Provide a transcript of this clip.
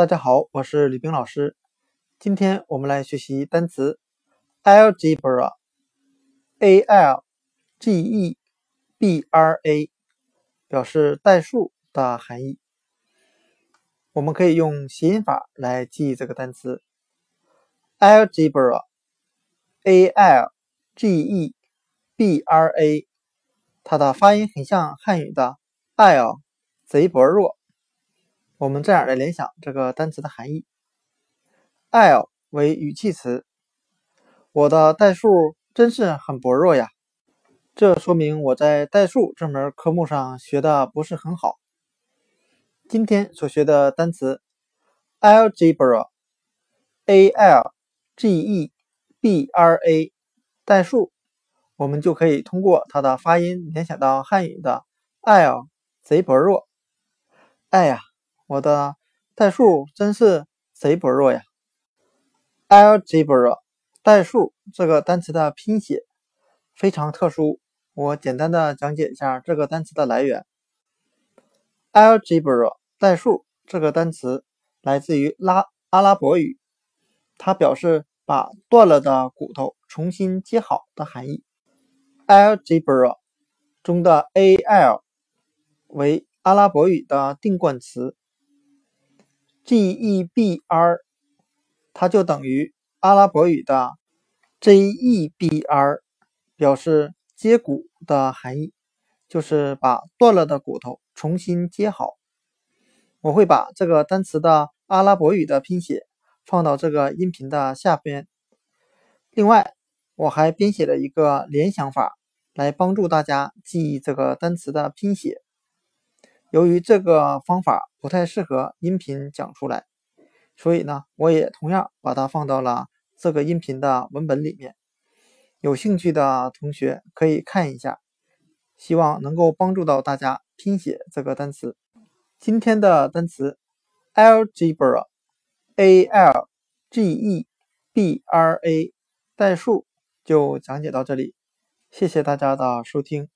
大家好，我是李冰老师。今天我们来学习单词 algebra，a l g e b r a，表示代数的含义。我们可以用谐音法来记忆这个单词 algebra，a l g e b r a，它的发音很像汉语的 “l”，贼薄弱。我们这样来联想这个单词的含义：l 为语气词，我的代数真是很薄弱呀。这说明我在代数这门科目上学的不是很好。今天所学的单词 algebra，a l g e b r a，代数，我们就可以通过它的发音联想到汉语的 “l” 贼薄弱。哎呀！我的代数真是贼薄弱呀！algebra 代数这个单词的拼写非常特殊，我简单的讲解一下这个单词的来源。algebra 代数这个单词来自于拉阿拉伯语，它表示把断了的骨头重新接好的含义。algebra 中的 al 为阿拉伯语的定冠词。gebr，它就等于阿拉伯语的 jebr，表示接骨的含义，就是把断了的骨头重新接好。我会把这个单词的阿拉伯语的拼写放到这个音频的下边。另外，我还编写了一个联想法，来帮助大家记忆这个单词的拼写。由于这个方法不太适合音频讲出来，所以呢，我也同样把它放到了这个音频的文本里面。有兴趣的同学可以看一下，希望能够帮助到大家拼写这个单词。今天的单词 algebra，a l g e b r a，代数就讲解到这里，谢谢大家的收听。